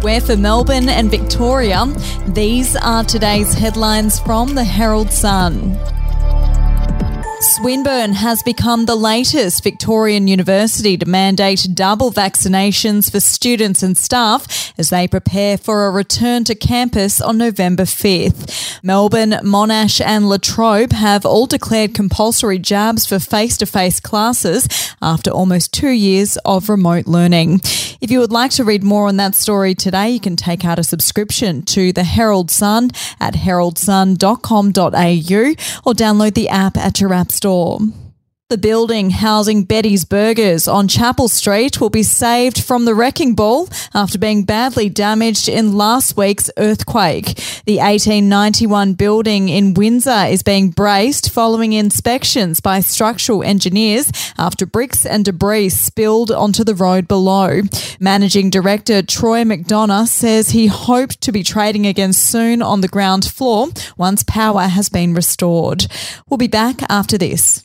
We're for Melbourne and Victoria. These are today's headlines from the Herald Sun. Swinburne has become the latest Victorian university to mandate double vaccinations for students and staff as they prepare for a return to campus on November 5th. Melbourne, Monash, and La Trobe have all declared compulsory jabs for face to face classes after almost two years of remote learning. If you would like to read more on that story today, you can take out a subscription to the Herald Sun at heraldsun.com.au or download the app at your app store. The building housing Betty's Burgers on Chapel Street will be saved from the wrecking ball after being badly damaged in last week's earthquake. The 1891 building in Windsor is being braced following inspections by structural engineers after bricks and debris spilled onto the road below. Managing Director Troy McDonough says he hoped to be trading again soon on the ground floor once power has been restored. We'll be back after this.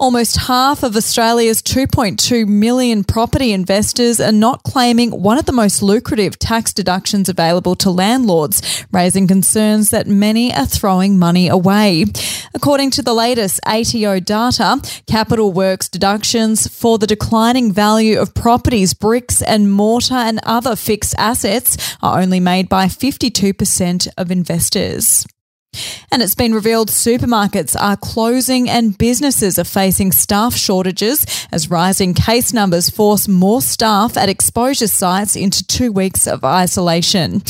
Almost half of Australia's 2.2 million property investors are not claiming one of the most lucrative tax deductions available to landlords, raising concerns that many are throwing money away. According to the latest ATO data, capital works deductions for the declining value of properties, bricks and mortar and other fixed assets are only made by 52% of investors. And it's been revealed supermarkets are closing and businesses are facing staff shortages as rising case numbers force more staff at exposure sites into two weeks of isolation.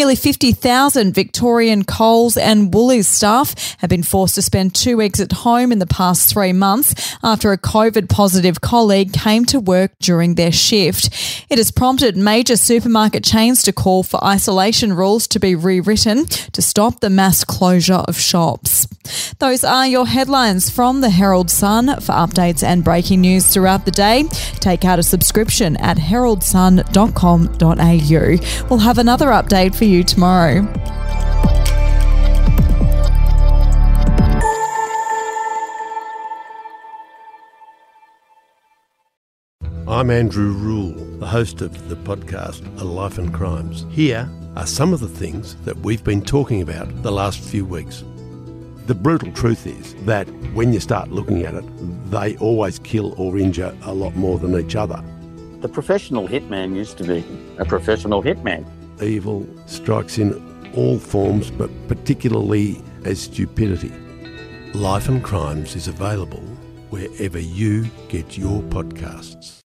Nearly 50,000 Victorian Coles and Woolies staff have been forced to spend two weeks at home in the past three months after a COVID positive colleague came to work during their shift. It has prompted major supermarket chains to call for isolation rules to be rewritten to stop the mass closure of shops. Those are your headlines from the Herald Sun. For updates and breaking news throughout the day, take out a subscription at heraldsun.com.au. We'll have another update for you tomorrow. I'm Andrew Rule, the host of the podcast A Life and Crimes. Here are some of the things that we've been talking about the last few weeks. The brutal truth is that when you start looking at it, they always kill or injure a lot more than each other. The professional hitman used to be a professional hitman. Evil strikes in all forms, but particularly as stupidity. Life and Crimes is available wherever you get your podcasts.